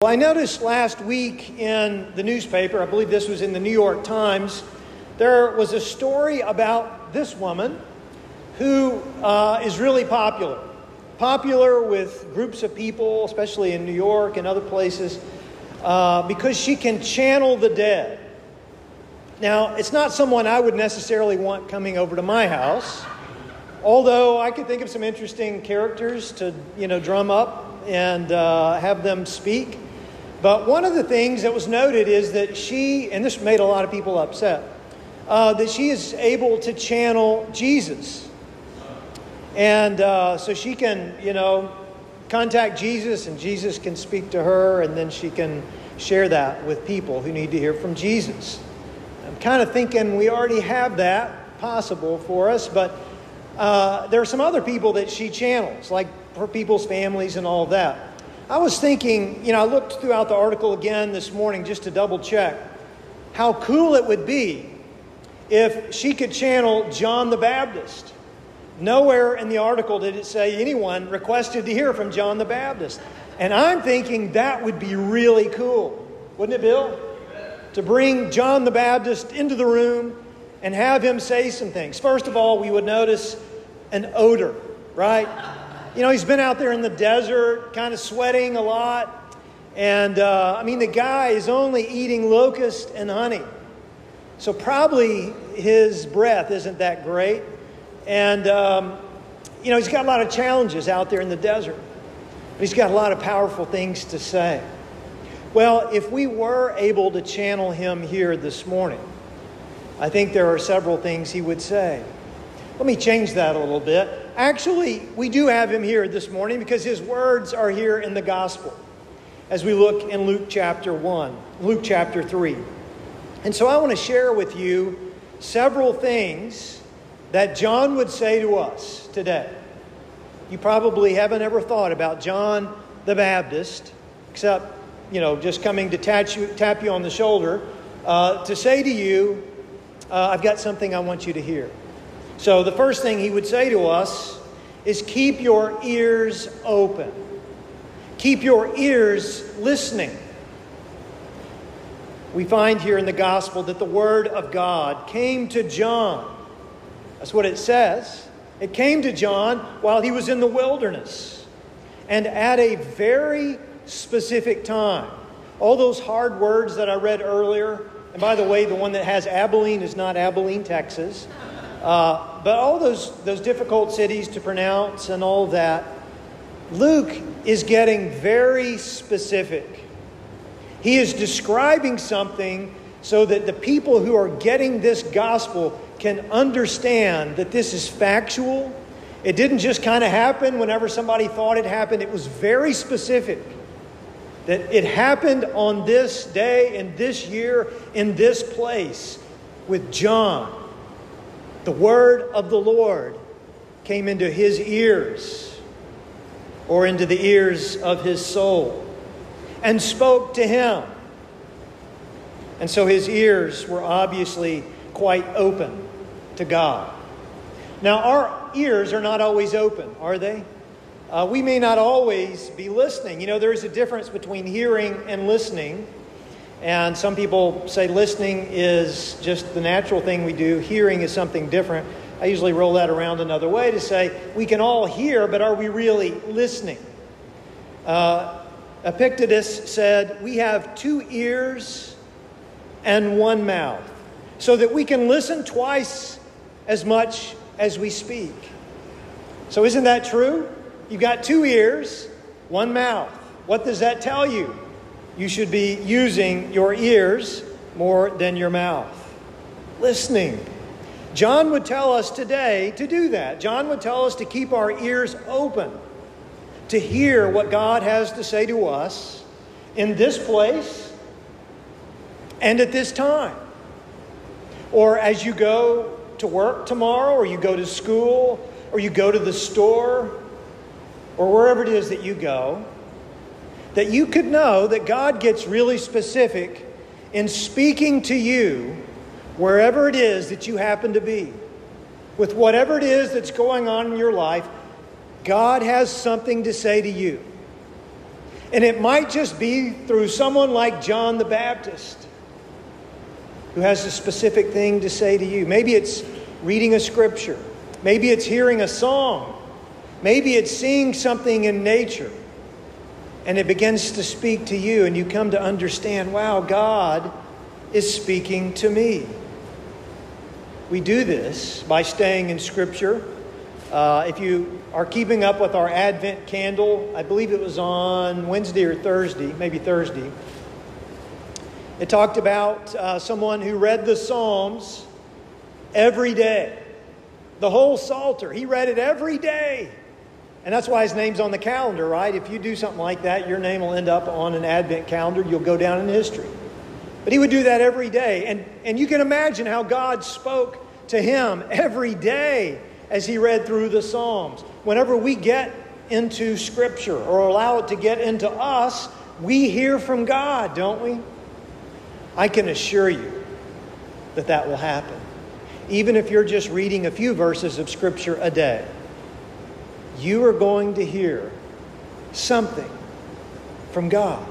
Well, I noticed last week in the newspaper, I believe this was in the New York Times, there was a story about this woman who uh, is really popular. Popular with groups of people, especially in New York and other places, uh, because she can channel the dead. Now, it's not someone I would necessarily want coming over to my house, although I could think of some interesting characters to, you know, drum up and uh, have them speak. But one of the things that was noted is that she, and this made a lot of people upset, uh, that she is able to channel Jesus. And uh, so she can, you know, contact Jesus, and Jesus can speak to her, and then she can share that with people who need to hear from Jesus. I'm kind of thinking we already have that possible for us, but uh, there are some other people that she channels, like for people's families and all that. I was thinking, you know, I looked throughout the article again this morning just to double check how cool it would be if she could channel John the Baptist. Nowhere in the article did it say anyone requested to hear from John the Baptist. And I'm thinking that would be really cool. Wouldn't it, Bill? To bring John the Baptist into the room and have him say some things. First of all, we would notice an odor, right? You know, he's been out there in the desert, kind of sweating a lot. And uh, I mean, the guy is only eating locust and honey. So probably his breath isn't that great. And, um, you know, he's got a lot of challenges out there in the desert. He's got a lot of powerful things to say. Well, if we were able to channel him here this morning, I think there are several things he would say. Let me change that a little bit. Actually, we do have him here this morning because his words are here in the gospel as we look in Luke chapter 1, Luke chapter 3. And so I want to share with you several things that John would say to us today. You probably haven't ever thought about John the Baptist, except, you know, just coming to tap you, tap you on the shoulder uh, to say to you, uh, I've got something I want you to hear. So, the first thing he would say to us is keep your ears open. Keep your ears listening. We find here in the gospel that the word of God came to John. That's what it says. It came to John while he was in the wilderness and at a very specific time. All those hard words that I read earlier, and by the way, the one that has Abilene is not Abilene, Texas. Uh, but all those, those difficult cities to pronounce and all that, Luke is getting very specific. He is describing something so that the people who are getting this gospel can understand that this is factual. It didn't just kind of happen whenever somebody thought it happened, it was very specific. That it happened on this day, in this year, in this place with John the word of the Lord came into his ears or into the ears of his soul and spoke to him. And so his ears were obviously quite open to God. Now, our ears are not always open, are they? Uh, we may not always be listening. You know, there is a difference between hearing and listening. And some people say listening is just the natural thing we do, hearing is something different. I usually roll that around another way to say we can all hear, but are we really listening? Uh, Epictetus said, We have two ears and one mouth, so that we can listen twice as much as we speak. So, isn't that true? You've got two ears, one mouth. What does that tell you? You should be using your ears more than your mouth. Listening. John would tell us today to do that. John would tell us to keep our ears open, to hear what God has to say to us in this place and at this time. Or as you go to work tomorrow, or you go to school, or you go to the store, or wherever it is that you go that you could know that God gets really specific in speaking to you wherever it is that you happen to be. With whatever it is that's going on in your life, God has something to say to you. And it might just be through someone like John the Baptist who has a specific thing to say to you. Maybe it's reading a scripture, maybe it's hearing a song, maybe it's seeing something in nature. And it begins to speak to you, and you come to understand wow, God is speaking to me. We do this by staying in Scripture. Uh, if you are keeping up with our Advent candle, I believe it was on Wednesday or Thursday, maybe Thursday. It talked about uh, someone who read the Psalms every day. The whole Psalter. He read it every day. And that's why his name's on the calendar, right? If you do something like that, your name will end up on an Advent calendar. You'll go down in history. But he would do that every day. And, and you can imagine how God spoke to him every day as he read through the Psalms. Whenever we get into Scripture or allow it to get into us, we hear from God, don't we? I can assure you that that will happen. Even if you're just reading a few verses of Scripture a day, you are going to hear something from God.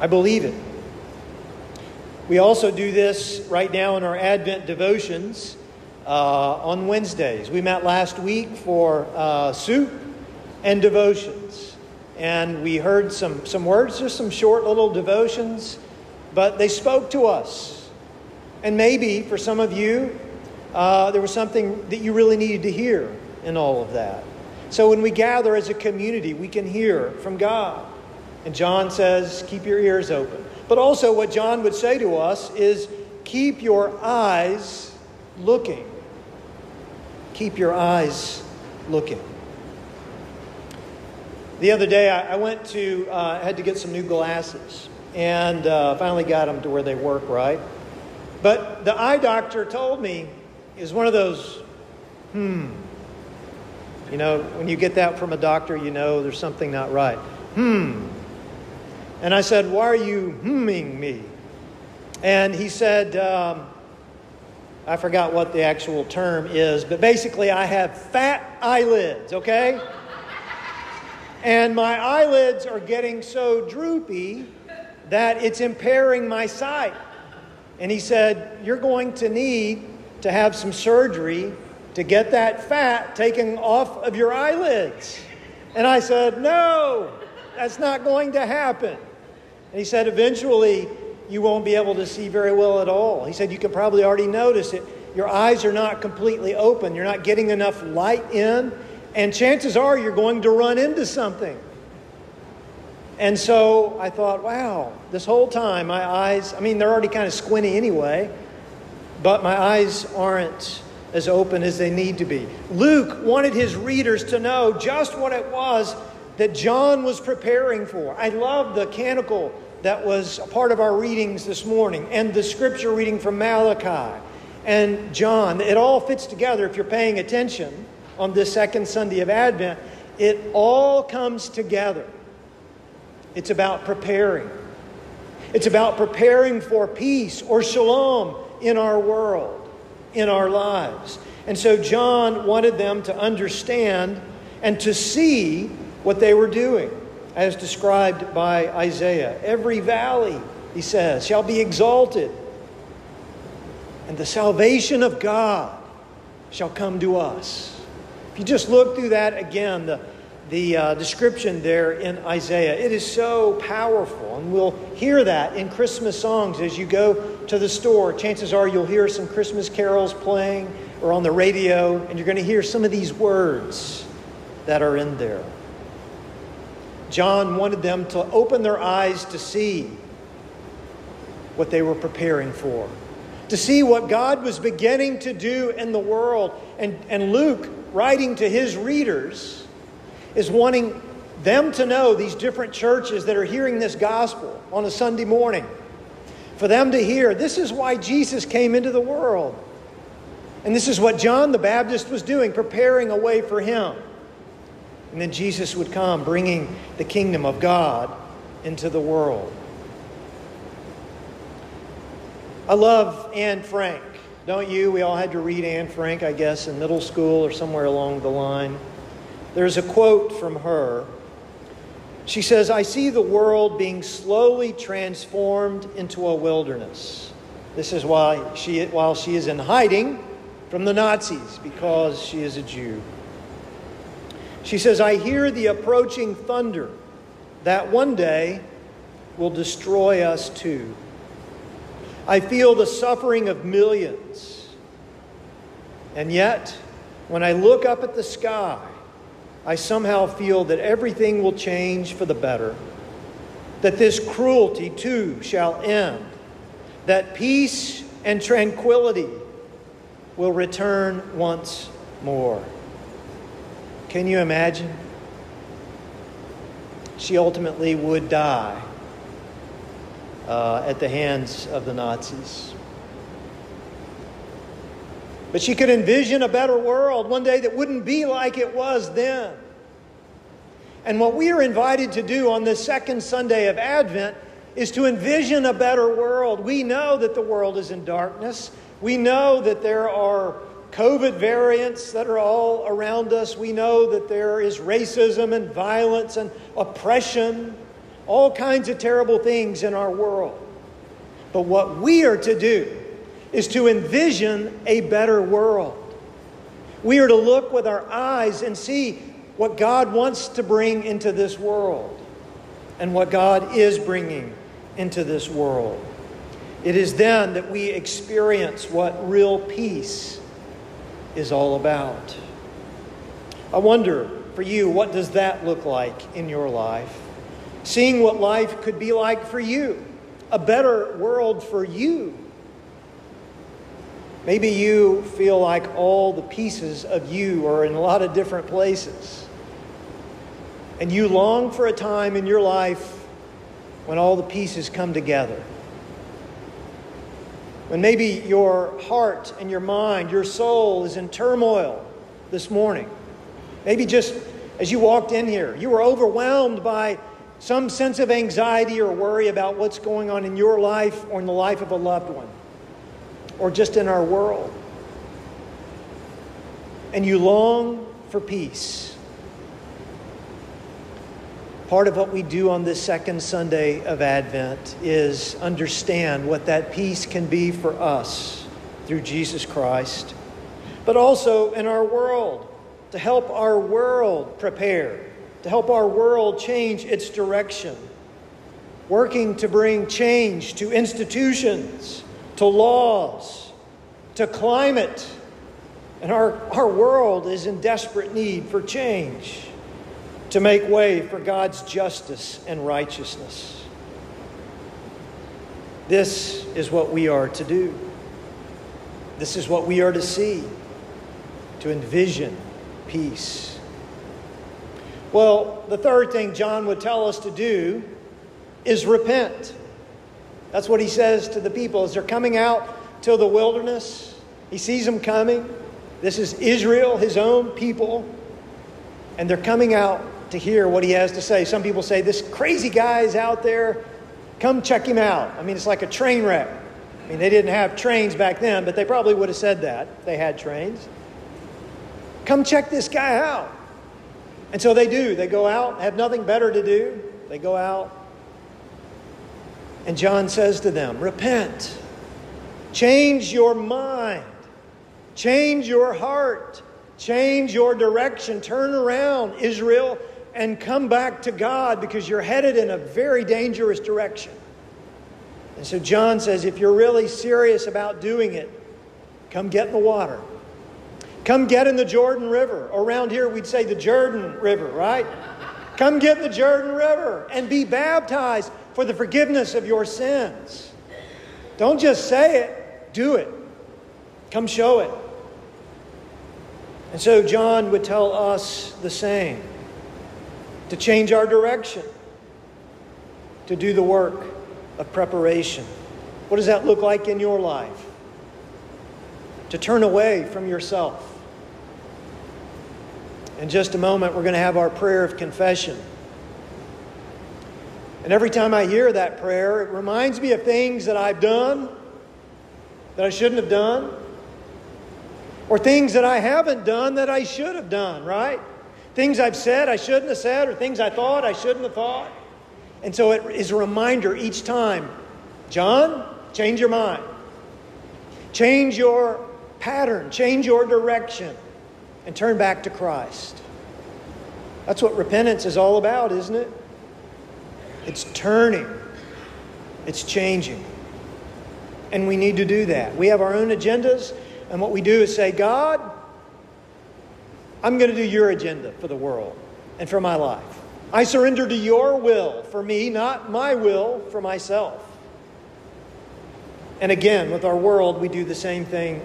I believe it. We also do this right now in our Advent devotions uh, on Wednesdays. We met last week for uh, soup and devotions. And we heard some, some words, just some short little devotions but they spoke to us. And maybe for some of you, uh, there was something that you really needed to hear in all of that. So when we gather as a community, we can hear from God. And John says, keep your ears open. But also, what John would say to us is, keep your eyes looking. Keep your eyes looking. The other day, I went to, uh, I had to get some new glasses and uh, finally got them to where they work right. But the eye doctor told me is one of those, hmm. You know, when you get that from a doctor, you know there's something not right. Hmm. And I said, Why are you hmming me? And he said, um, I forgot what the actual term is, but basically, I have fat eyelids, okay? and my eyelids are getting so droopy that it's impairing my sight. And he said, You're going to need to have some surgery to get that fat taken off of your eyelids. And I said, No, that's not going to happen. And he said, Eventually, you won't be able to see very well at all. He said, You can probably already notice it. Your eyes are not completely open, you're not getting enough light in, and chances are you're going to run into something. And so I thought, wow, this whole time my eyes, I mean, they're already kind of squinty anyway, but my eyes aren't as open as they need to be. Luke wanted his readers to know just what it was that John was preparing for. I love the canticle that was a part of our readings this morning and the scripture reading from Malachi and John. It all fits together if you're paying attention on this second Sunday of Advent. It all comes together. It's about preparing. It's about preparing for peace or shalom in our world, in our lives. And so John wanted them to understand and to see what they were doing, as described by Isaiah. Every valley, he says, shall be exalted, and the salvation of God shall come to us. If you just look through that again, the the uh, description there in Isaiah. It is so powerful, and we'll hear that in Christmas songs as you go to the store. Chances are you'll hear some Christmas carols playing or on the radio, and you're going to hear some of these words that are in there. John wanted them to open their eyes to see what they were preparing for, to see what God was beginning to do in the world. And, and Luke, writing to his readers, is wanting them to know, these different churches that are hearing this gospel on a Sunday morning, for them to hear this is why Jesus came into the world. And this is what John the Baptist was doing, preparing a way for him. And then Jesus would come, bringing the kingdom of God into the world. I love Anne Frank, don't you? We all had to read Anne Frank, I guess, in middle school or somewhere along the line. There's a quote from her She says, I see the world being slowly transformed into a wilderness. This is why she, while she is in hiding from the Nazis, because she is a Jew. She says, I hear the approaching thunder that one day will destroy us too. I feel the suffering of millions. And yet, when I look up at the sky, I somehow feel that everything will change for the better, that this cruelty too shall end, that peace and tranquility will return once more. Can you imagine? She ultimately would die uh, at the hands of the Nazis. But she could envision a better world one day that wouldn't be like it was then. And what we are invited to do on this second Sunday of Advent is to envision a better world. We know that the world is in darkness. We know that there are COVID variants that are all around us. We know that there is racism and violence and oppression, all kinds of terrible things in our world. But what we are to do is to envision a better world. We are to look with our eyes and see what God wants to bring into this world and what God is bringing into this world. It is then that we experience what real peace is all about. I wonder for you, what does that look like in your life? Seeing what life could be like for you, a better world for you Maybe you feel like all the pieces of you are in a lot of different places. And you long for a time in your life when all the pieces come together. When maybe your heart and your mind, your soul is in turmoil this morning. Maybe just as you walked in here, you were overwhelmed by some sense of anxiety or worry about what's going on in your life or in the life of a loved one or just in our world. And you long for peace. Part of what we do on this second Sunday of Advent is understand what that peace can be for us through Jesus Christ, but also in our world to help our world prepare, to help our world change its direction, working to bring change to institutions to laws, to climate. And our, our world is in desperate need for change to make way for God's justice and righteousness. This is what we are to do. This is what we are to see, to envision peace. Well, the third thing John would tell us to do is repent. That's what he says to the people as they're coming out to the wilderness. He sees them coming. This is Israel, his own people. And they're coming out to hear what he has to say. Some people say, This crazy guy is out there. Come check him out. I mean, it's like a train wreck. I mean, they didn't have trains back then, but they probably would have said that. They had trains. Come check this guy out. And so they do. They go out, have nothing better to do. They go out, and John says to them, Repent, change your mind, change your heart, change your direction, turn around, Israel, and come back to God because you're headed in a very dangerous direction. And so John says, If you're really serious about doing it, come get in the water. Come get in the Jordan River. Around here, we'd say the Jordan River, right? Come get in the Jordan River and be baptized for the forgiveness of your sins. Don't just say it, do it. Come show it. And so John would tell us the same to change our direction, to do the work of preparation. What does that look like in your life? To turn away from yourself. In just a moment, we're going to have our prayer of confession. And every time I hear that prayer, it reminds me of things that I've done that I shouldn't have done, or things that I haven't done that I should have done, right? things I've said I shouldn't have said, or things I thought I shouldn't have thought. And so it is a reminder each time John, change your mind, change your pattern, change your direction, and turn back to Christ. That's what repentance is all about, isn't it? It's turning, it's changing. And we need to do that. We have our own agendas, and what we do is say, God, I'm going to do your agenda for the world and for my life. I surrender to your will for me, not my will for myself. And again, with our world, we do the same thing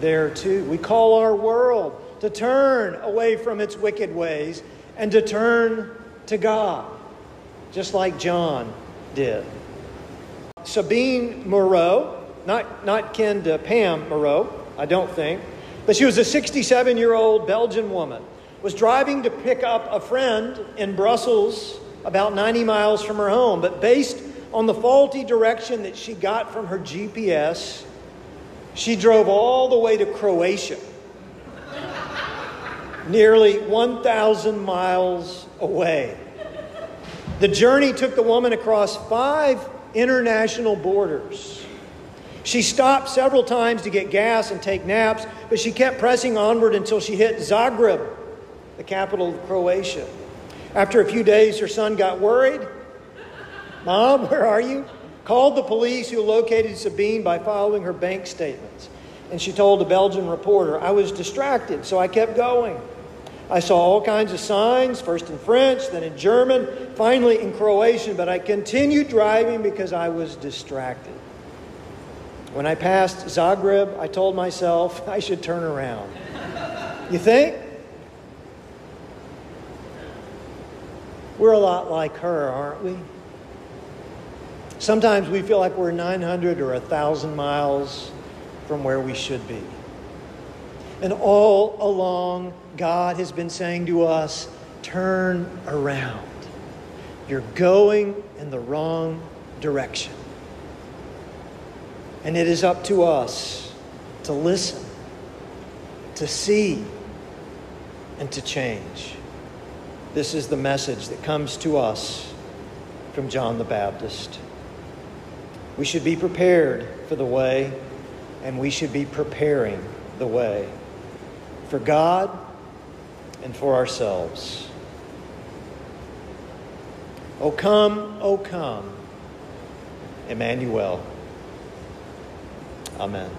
there too. We call our world to turn away from its wicked ways and to turn to God, just like John did. Sabine Moreau, not, not kin to Pam Moreau, I don't think, but she was a 67 year old Belgian woman, was driving to pick up a friend in Brussels about 90 miles from her home, but based on the faulty direction that she got from her GPS, she drove all the way to Croatia nearly 1,000 miles away. The journey took the woman across five international borders. She stopped several times to get gas and take naps, but she kept pressing onward until she hit Zagreb, the capital of Croatia. After a few days, her son got worried. Mom, where are you? Called the police who located Sabine by following her bank statements. And she told a Belgian reporter, I was distracted, so I kept going. I saw all kinds of signs, first in French, then in German, finally in Croatian, but I continued driving because I was distracted. When I passed Zagreb, I told myself I should turn around. You think? We're a lot like her, aren't we? Sometimes we feel like we're 900 or 1,000 miles from where we should be. And all along, God has been saying to us, turn around. You're going in the wrong direction. And it is up to us to listen, to see, and to change. This is the message that comes to us from John the Baptist. We should be prepared for the way, and we should be preparing the way for God and for ourselves. O come, O come, Emmanuel. Amen.